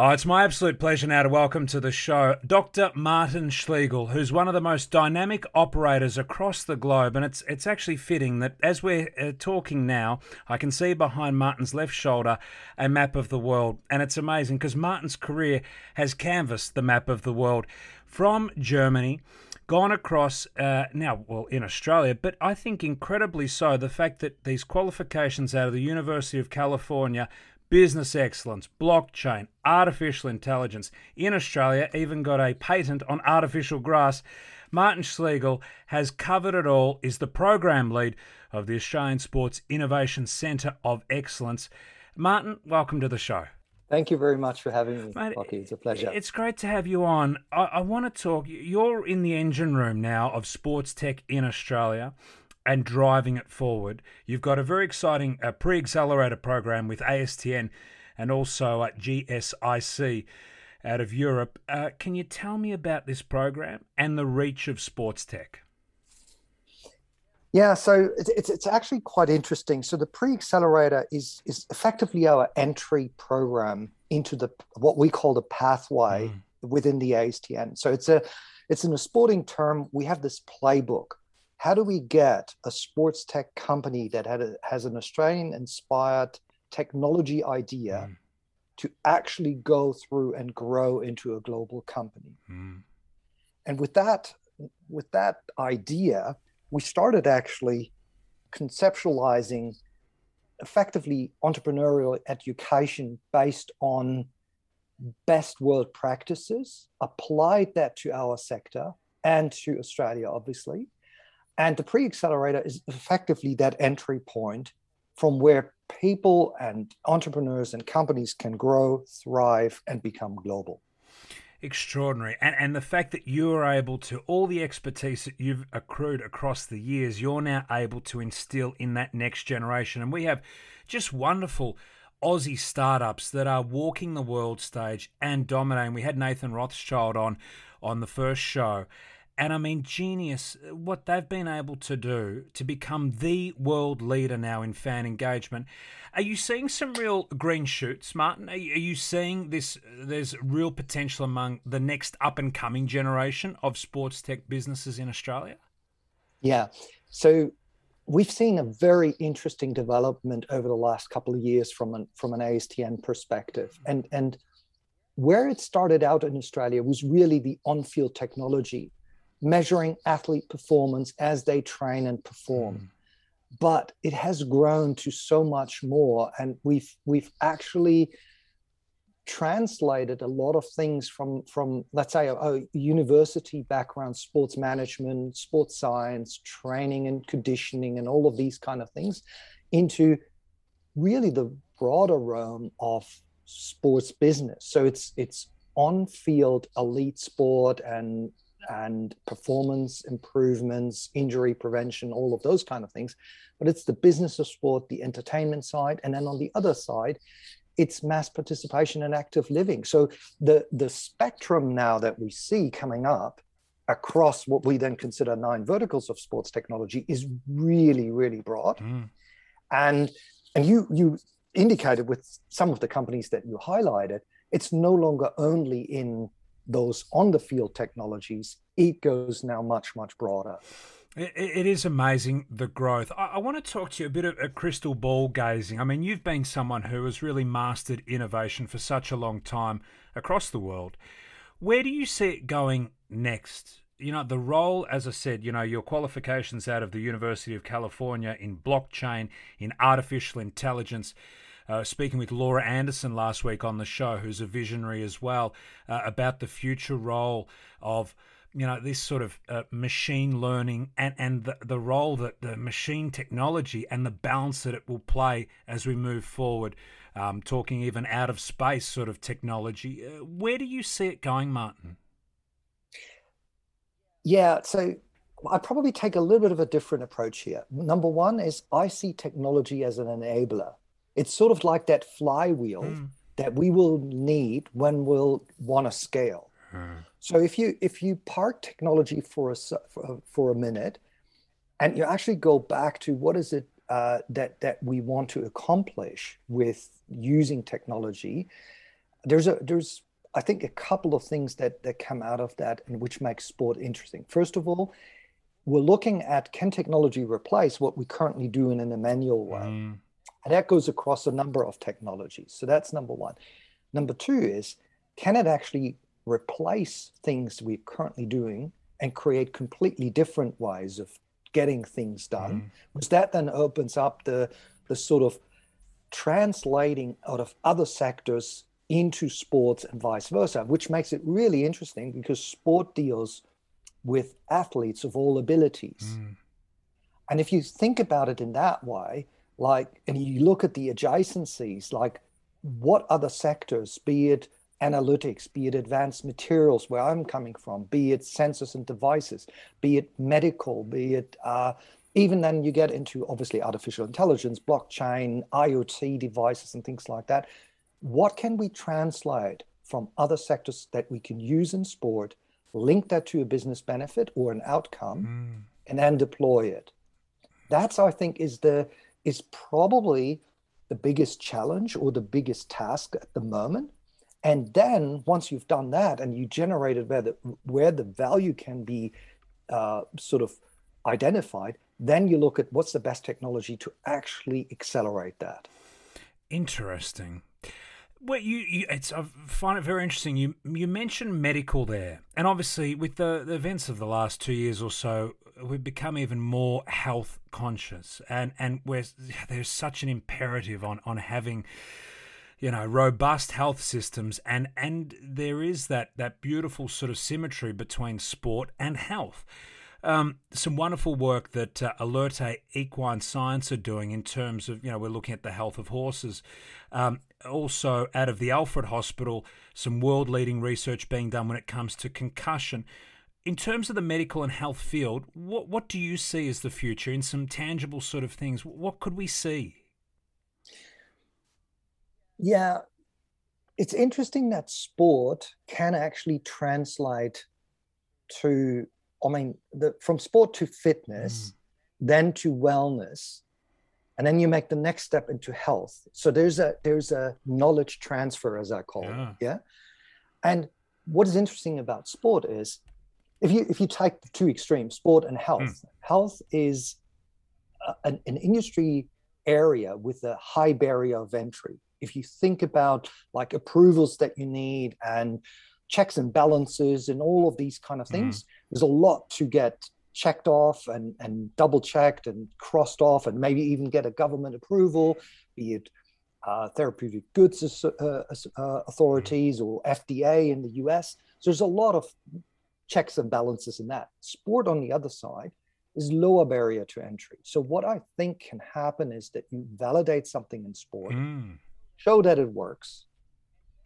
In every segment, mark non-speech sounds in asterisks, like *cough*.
Oh, it's my absolute pleasure now to welcome to the show Dr. Martin Schlegel, who's one of the most dynamic operators across the globe. And it's it's actually fitting that as we're uh, talking now, I can see behind Martin's left shoulder a map of the world. And it's amazing because Martin's career has canvassed the map of the world from Germany gone across uh, now, well, in Australia, but I think incredibly so. The fact that these qualifications out of the University of California business excellence, blockchain, artificial intelligence. In Australia, even got a patent on artificial grass. Martin Schlegel has covered it all, is the program lead of the Australian Sports Innovation Centre of Excellence. Martin, welcome to the show. Thank you very much for having me, Mate, It's a pleasure. It's great to have you on. I, I want to talk. You're in the engine room now of sports tech in Australia and driving it forward. You've got a very exciting uh, pre accelerator program with ASTN and also at GSIC out of Europe. Uh, can you tell me about this program and the reach of sports tech? Yeah, so it's, it's actually quite interesting. So the pre-accelerator is is effectively our entry program into the what we call the pathway mm. within the ASTN. So it's a it's in a sporting term. We have this playbook how do we get a sports tech company that a, has an Australian inspired technology idea mm. to actually go through and grow into a global company? Mm. And with that, with that idea, we started actually conceptualizing effectively entrepreneurial education based on best world practices, applied that to our sector and to Australia, obviously, and the pre accelerator is effectively that entry point from where people and entrepreneurs and companies can grow, thrive, and become global. Extraordinary. And, and the fact that you are able to, all the expertise that you've accrued across the years, you're now able to instill in that next generation. And we have just wonderful Aussie startups that are walking the world stage and dominating. We had Nathan Rothschild on on the first show and I mean, genius, what they've been able to do to become the world leader now in fan engagement. Are you seeing some real green shoots, Martin? Are you seeing this? There's real potential among the next up and coming generation of sports tech businesses in Australia? Yeah. So we've seen a very interesting development over the last couple of years from an, from an ASTN perspective. And, and where it started out in Australia was really the on field technology measuring athlete performance as they train and perform. Mm. But it has grown to so much more, and we've we've actually translated a lot of things from from let's say a, a, university background sports management sports science training and conditioning and all of these kind of things into really the broader realm of sports business so it's it's on field elite sport and and performance improvements, injury prevention, all of those kind of things. But it's the business of sport, the entertainment side, and then on the other side, it's mass participation and active living. So the the spectrum now that we see coming up across what we then consider nine verticals of sports technology is really really broad. Mm. And and you you indicated with some of the companies that you highlighted, it's no longer only in those on the field technologies, it goes now much, much broader. It is amazing the growth. I want to talk to you a bit of a crystal ball gazing. I mean, you've been someone who has really mastered innovation for such a long time across the world. Where do you see it going next? You know, the role, as I said, you know, your qualifications out of the University of California in blockchain, in artificial intelligence uh, speaking with Laura Anderson last week on the show, who's a visionary as well, uh, about the future role of you know this sort of uh, machine learning and and the, the role that the machine technology and the balance that it will play as we move forward. Um, talking even out of space sort of technology. Uh, where do you see it going martin? Yeah so i probably take a little bit of a different approach here. Number one is i see technology as an enabler it's sort of like that flywheel mm. that we will need when we'll want to scale. Mm. So if you if you park technology for a for, for a minute, and you actually go back to what is it uh, that that we want to accomplish with using technology, there's a there's I think a couple of things that that come out of that and which makes sport interesting. First of all, we're looking at can technology replace what we currently do in, in a manual way? Mm. And that goes across a number of technologies. So that's number one. Number two is can it actually replace things we're currently doing and create completely different ways of getting things done? Mm. Which that then opens up the the sort of translating out of other sectors into sports and vice versa, which makes it really interesting because sport deals with athletes of all abilities. Mm. And if you think about it in that way, like, and you look at the adjacencies, like what other sectors, be it analytics, be it advanced materials, where I'm coming from, be it sensors and devices, be it medical, be it uh, even then you get into obviously artificial intelligence, blockchain, IoT devices, and things like that. What can we translate from other sectors that we can use in sport, link that to a business benefit or an outcome, mm. and then deploy it? That's, I think, is the is probably the biggest challenge or the biggest task at the moment. And then once you've done that and you generated where the where the value can be uh, sort of identified, then you look at what's the best technology to actually accelerate that. Interesting. Well, you, you it's I find it very interesting. You you mentioned medical there, and obviously with the, the events of the last two years or so, we've become even more health conscious, and and where there's such an imperative on on having you know robust health systems and and there is that that beautiful sort of symmetry between sport and health um, some wonderful work that uh, Alerte Equine Science are doing in terms of, you know, we're looking at the health of horses. Um, also, out of the Alfred Hospital, some world leading research being done when it comes to concussion. In terms of the medical and health field, what, what do you see as the future in some tangible sort of things? What could we see? Yeah, it's interesting that sport can actually translate to I mean, the, from sport to fitness, mm. then to wellness, and then you make the next step into health. So there's a there's a knowledge transfer, as I call yeah. it. Yeah. And what is interesting about sport is, if you if you take the two extremes, sport and health, mm. health is a, an, an industry area with a high barrier of entry. If you think about like approvals that you need and checks and balances and all of these kind of things. Mm. There's a lot to get checked off and, and double checked and crossed off and maybe even get a government approval, be it uh, therapeutic goods uh, uh, authorities or FDA in the US. So there's a lot of checks and balances in that. Sport, on the other side, is lower barrier to entry. So what I think can happen is that you validate something in sport, mm. show that it works,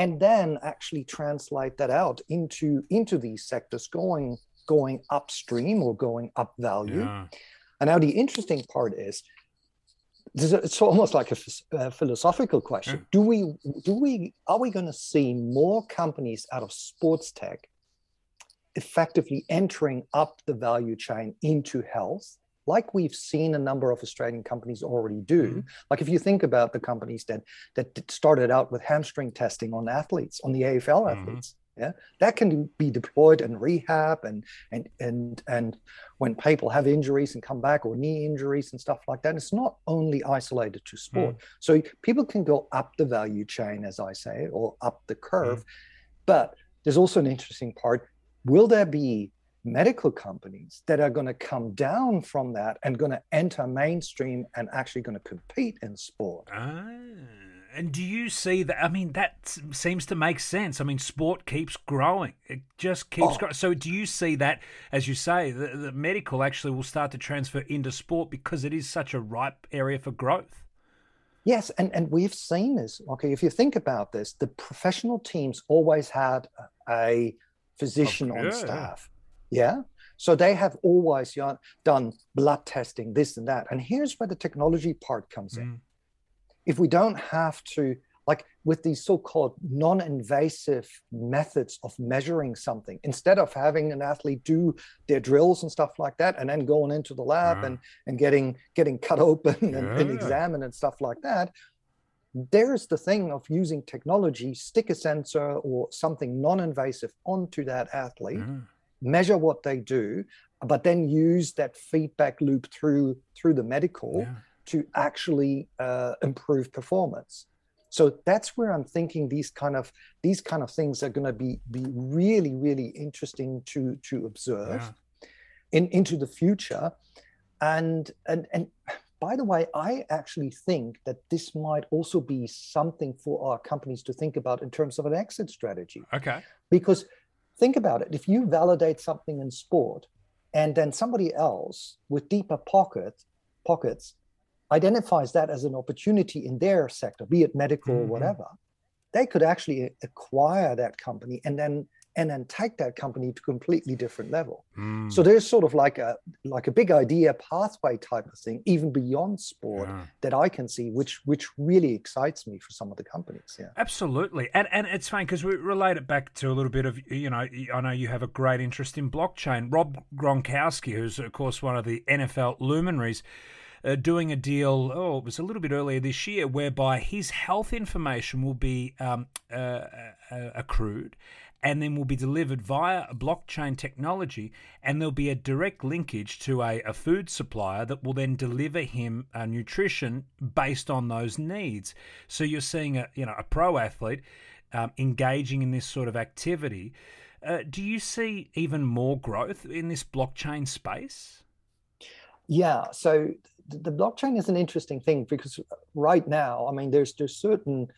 and then actually translate that out into into these sectors going going upstream or going up value yeah. and now the interesting part is it's almost like a, a philosophical question yeah. do we do we are we going to see more companies out of sports tech effectively entering up the value chain into health like we've seen a number of Australian companies already do. Mm-hmm. Like if you think about the companies that that started out with hamstring testing on athletes, on the AFL mm-hmm. athletes, yeah, that can be deployed in rehab and and and and when people have injuries and come back or knee injuries and stuff like that. It's not only isolated to sport. Mm. So people can go up the value chain, as I say, or up the curve. Mm. But there's also an interesting part. Will there be medical companies that are going to come down from that and going to enter mainstream and actually going to compete in sport. Ah, and do you see that? I mean, that seems to make sense. I mean, sport keeps growing. It just keeps oh. growing. So, do you see that, as you say, the, the medical actually will start to transfer into sport because it is such a ripe area for growth? Yes, and, and we've seen this. Okay, if you think about this, the professional teams always had a physician on staff. Yeah. So they have always done blood testing, this and that. And here's where the technology part comes in. Mm. If we don't have to, like with these so called non invasive methods of measuring something, instead of having an athlete do their drills and stuff like that, and then going into the lab yeah. and, and getting getting cut open and, yeah. and examined and stuff like that, there's the thing of using technology, stick a sensor or something non invasive onto that athlete, mm. Measure what they do, but then use that feedback loop through through the medical yeah. to actually uh, improve performance. So that's where I'm thinking these kind of these kind of things are going to be be really really interesting to to observe yeah. in into the future, and and and by the way, I actually think that this might also be something for our companies to think about in terms of an exit strategy. Okay. Because think about it if you validate something in sport and then somebody else with deeper pocket, pockets identifies that as an opportunity in their sector, be it medical mm-hmm. or whatever, they could actually acquire that company and then and then take that company to a completely different level. Mm. So there's sort of like a like a big idea pathway type of thing, even beyond sport, yeah. that I can see, which which really excites me for some of the companies. Yeah, absolutely, and and it's funny because we relate it back to a little bit of you know I know you have a great interest in blockchain. Rob Gronkowski, who's of course one of the NFL luminaries uh, doing a deal, oh, it was a little bit earlier this year, whereby his health information will be um, uh, uh, accrued and then will be delivered via a blockchain technology, and there'll be a direct linkage to a, a food supplier that will then deliver him uh, nutrition based on those needs. So you're seeing a you know a pro athlete um, engaging in this sort of activity. Uh, do you see even more growth in this blockchain space? Yeah, so the blockchain is an interesting thing because right now, I mean, there's there's certain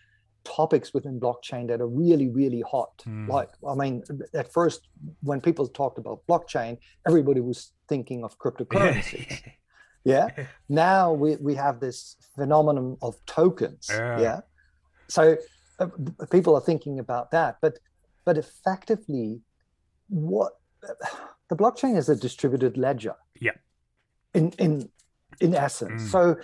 topics within blockchain that are really really hot. Mm. Like, I mean, at first when people talked about blockchain, everybody was thinking of cryptocurrencies. *laughs* yeah. Now we we have this phenomenon of tokens. Yeah. yeah? So uh, people are thinking about that, but but effectively, what *sighs* the blockchain is a distributed ledger. Yeah. In in in essence. Mm. So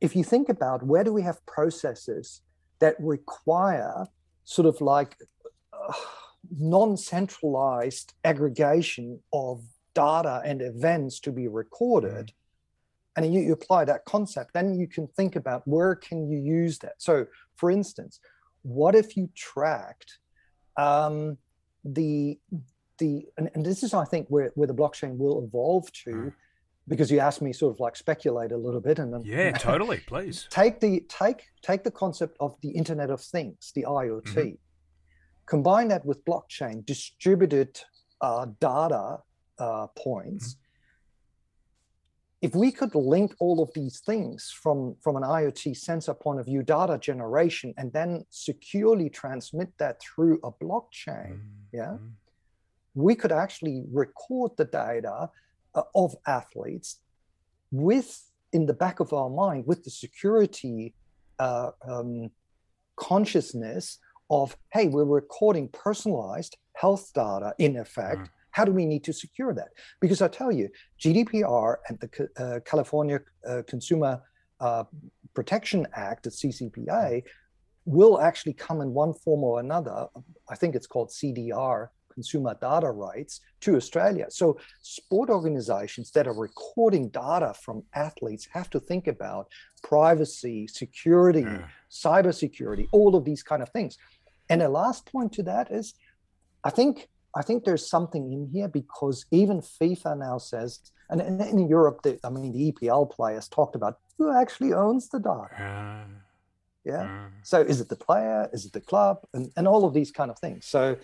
if you think about where do we have processes that require sort of like uh, non-centralized aggregation of data and events to be recorded, mm. and you, you apply that concept, then you can think about where can you use that. So for instance, what if you tracked um, the the and, and, this is I think where, where the blockchain will evolve to mm because you asked me sort of like speculate a little bit and then yeah *laughs* totally please take the take take the concept of the internet of things the iot mm-hmm. combine that with blockchain distributed uh, data uh, points mm-hmm. if we could link all of these things from from an iot sensor point of view data generation and then securely transmit that through a blockchain mm-hmm. yeah we could actually record the data of athletes with in the back of our mind with the security uh, um, consciousness of hey we're recording personalized health data in effect. Mm. how do we need to secure that? Because i tell you gdpr and the uh, california uh, consumer uh, protection act the ccpa will actually come in one form or another. I think it's called cdr consumer data rights to Australia. So, sport organizations that are recording data from athletes have to think about privacy, security, yeah. cybersecurity, all of these kind of things. And the last point to that is, I think I think there's something in here because even FIFA now says, and in Europe, the, I mean, the EPL players talked about who actually owns the data. Yeah. Uh, so is it the player? Is it the club? And, and all of these kind of things. So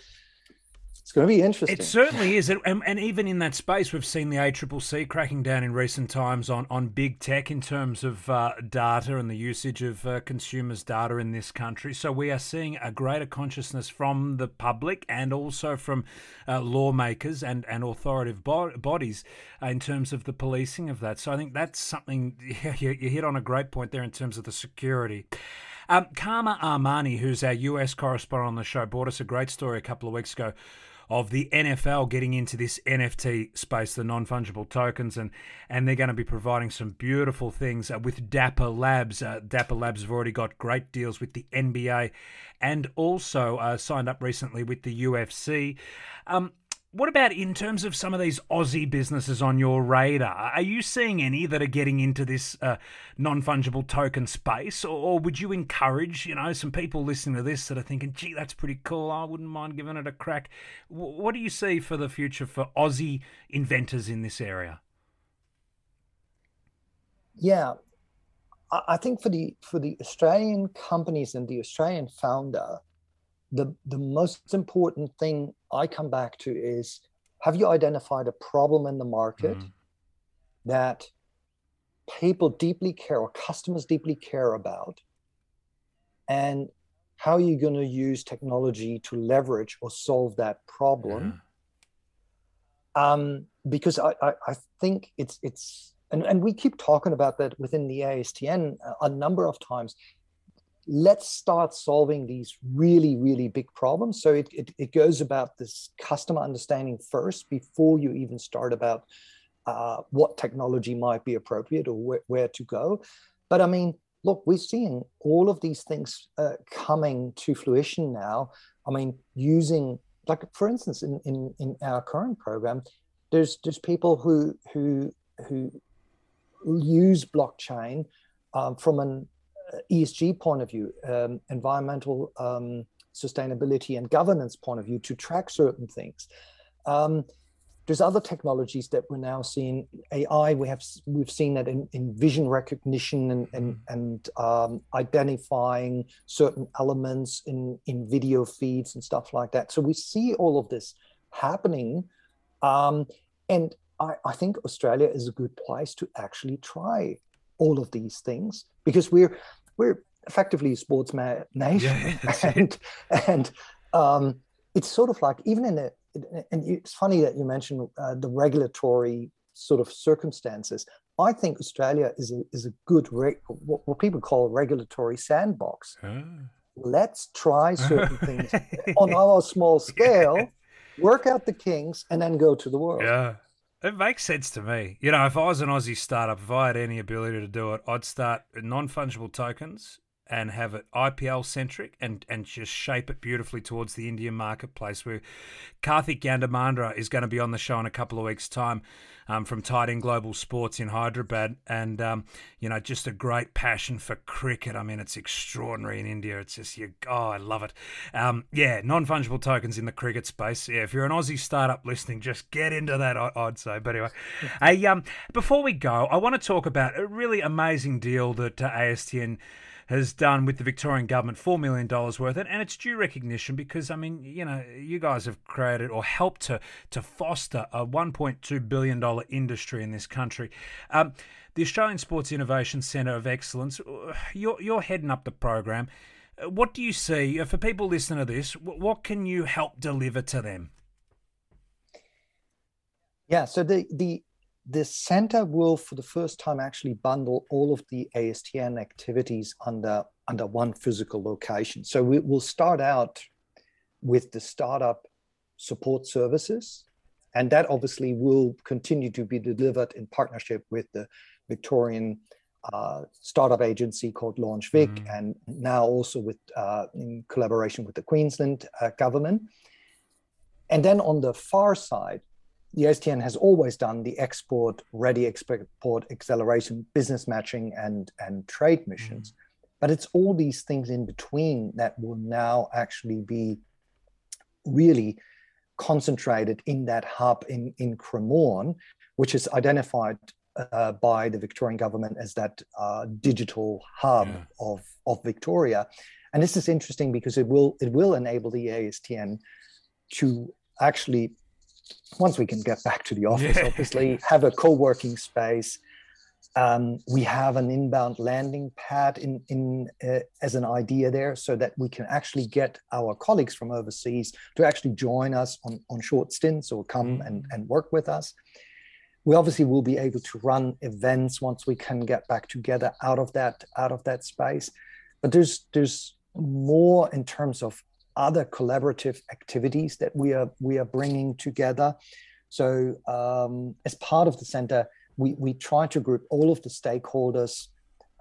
it's going to be interesting. It certainly is, and, and even in that space, we've seen the ACCC cracking down in recent times on, on big tech in terms of uh, data and the usage of uh, consumers' data in this country. So we are seeing a greater consciousness from the public and also from uh, lawmakers and and authoritative bo- bodies uh, in terms of the policing of that. So I think that's something *laughs* you, you hit on a great point there in terms of the security. Um, Karma Armani, who's our US correspondent on the show, brought us a great story a couple of weeks ago of the NFL getting into this NFT space, the non fungible tokens, and and they're going to be providing some beautiful things uh, with Dapper Labs. Uh, Dapper Labs have already got great deals with the NBA, and also uh, signed up recently with the UFC. Um, what about in terms of some of these Aussie businesses on your radar? Are you seeing any that are getting into this uh, non fungible token space, or, or, would you encourage, you know, some people listening to this that are thinking, "Gee, that's pretty cool. I wouldn't mind giving it a crack." W- what do you see for the future for Aussie inventors in this area? Yeah, I think for the for the Australian companies and the Australian founder, the the most important thing I come back to is have you identified a problem in the market mm. that people deeply care or customers deeply care about and how are you going to use technology to leverage or solve that problem yeah. um, because I, I, I think it's it's and, and we keep talking about that within the ASTN a number of times let's start solving these really, really big problems. So it, it, it goes about this customer understanding first before you even start about uh, what technology might be appropriate or wh- where to go. But I mean, look, we're seeing all of these things uh, coming to fruition now. I mean, using like for instance, in, in, in our current program, there's there's people who who who use blockchain um, from an ESG point of view, um, environmental um, sustainability and governance point of view to track certain things. Um, there's other technologies that we're now seeing. AI, we have we've seen that in, in vision recognition and and, mm-hmm. and um, identifying certain elements in in video feeds and stuff like that. So we see all of this happening, um, and I, I think Australia is a good place to actually try all of these things because we're we're effectively a sports ma- nation, yeah, *laughs* and and um, it's sort of like even in a and it's funny that you mentioned uh, the regulatory sort of circumstances. I think Australia is a is a good re- what, what, people call a regulatory sandbox. Let's try certain *laughs* things on our small scale, work out the kinks, and then go to the world. Yeah. It makes sense to me. You know, if I was an Aussie startup, if I had any ability to do it, I'd start non fungible tokens and have it IPL centric and, and just shape it beautifully towards the Indian marketplace. Where Karthik Yandamandra is going to be on the show in a couple of weeks' time um, from Titan Global Sports in Hyderabad, and um, you know just a great passion for cricket. I mean, it's extraordinary in India. It's just you, oh, I love it. Um, yeah, non fungible tokens in the cricket space. Yeah, if you're an Aussie startup listening, just get into that. I, would say. But anyway, hey, um, before we go, I want to talk about a really amazing deal that uh, ASTN has done with the Victorian government, $4 million worth, and, and it's due recognition because, I mean, you know, you guys have created or helped to, to foster a $1.2 billion industry in this country. Um, the Australian Sports Innovation Centre of Excellence, uh, you're, you're heading up the program. Uh, what do you see uh, for people listening to this? What can you help deliver to them? Yeah, so the the the center will for the first time actually bundle all of the ASTN activities under under one physical location. So we will start out with the startup support services, and that obviously will continue to be delivered in partnership with the Victorian uh, startup agency called LaunchVic, mm. and now also with uh, in collaboration with the Queensland uh, government. And then on the far side, the ASTN has always done the export ready export acceleration business matching and and trade missions mm-hmm. but it's all these things in between that will now actually be really concentrated in that hub in in Cremorne which is identified uh, by the Victorian government as that uh, digital hub yeah. of of Victoria and this is interesting because it will it will enable the ASTN to actually once we can get back to the office, yeah. obviously, have a co-working space. Um, we have an inbound landing pad in, in uh, as an idea there, so that we can actually get our colleagues from overseas to actually join us on, on short stints or come mm. and, and work with us. We obviously will be able to run events once we can get back together out of that out of that space. But there's there's more in terms of other collaborative activities that we are we are bringing together. So um, as part of the center, we we try to group all of the stakeholders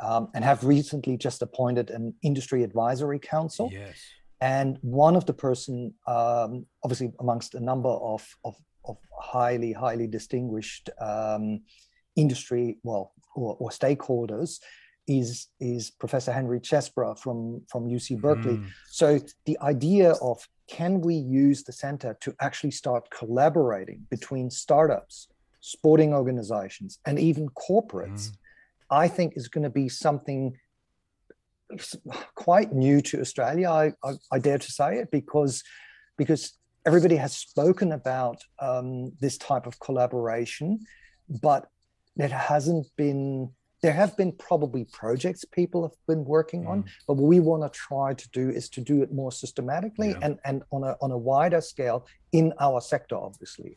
um, and have recently just appointed an industry advisory council. Yes. And one of the person, um, obviously amongst a number of, of, of highly, highly distinguished um, industry, well, or, or, stakeholders, is, is Professor Henry Chesbrough from, from UC Berkeley. Mm. So the idea of can we use the center to actually start collaborating between startups, sporting organizations, and even corporates, mm. I think is going to be something quite new to Australia. I, I, I, dare to say it because because everybody has spoken about um, this type of collaboration, but it hasn't been. There have been probably projects people have been working mm. on, but what we want to try to do is to do it more systematically yeah. and, and on a on a wider scale in our sector, obviously.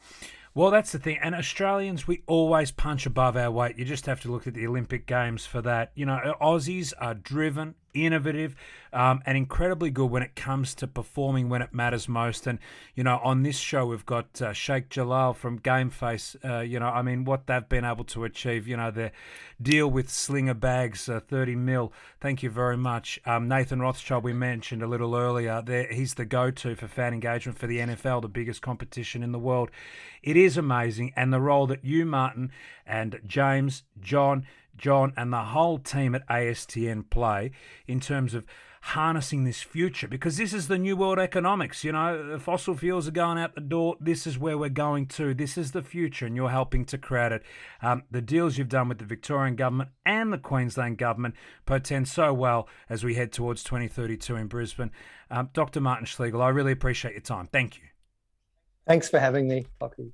Well, that's the thing. And Australians, we always punch above our weight. You just have to look at the Olympic Games for that. You know, Aussies are driven, innovative, um, and incredibly good when it comes to performing when it matters most. And, you know, on this show, we've got uh, Sheikh Jalal from Gameface. Uh, you know, I mean, what they've been able to achieve, you know, their deal with Slinger Bags, uh, 30 mil. Thank you very much. Um, Nathan Rothschild, we mentioned a little earlier, there, he's the go to for fan engagement for the NFL, the biggest competition in the world. It is amazing. And the role that you, Martin, and James, John, John, and the whole team at ASTN play in terms of harnessing this future because this is the new world economics. You know, fossil fuels are going out the door. This is where we're going to. This is the future, and you're helping to create it. Um, the deals you've done with the Victorian government and the Queensland government portend so well as we head towards 2032 in Brisbane. Um, Dr. Martin Schlegel, I really appreciate your time. Thank you. Thanks for having me, Lachie.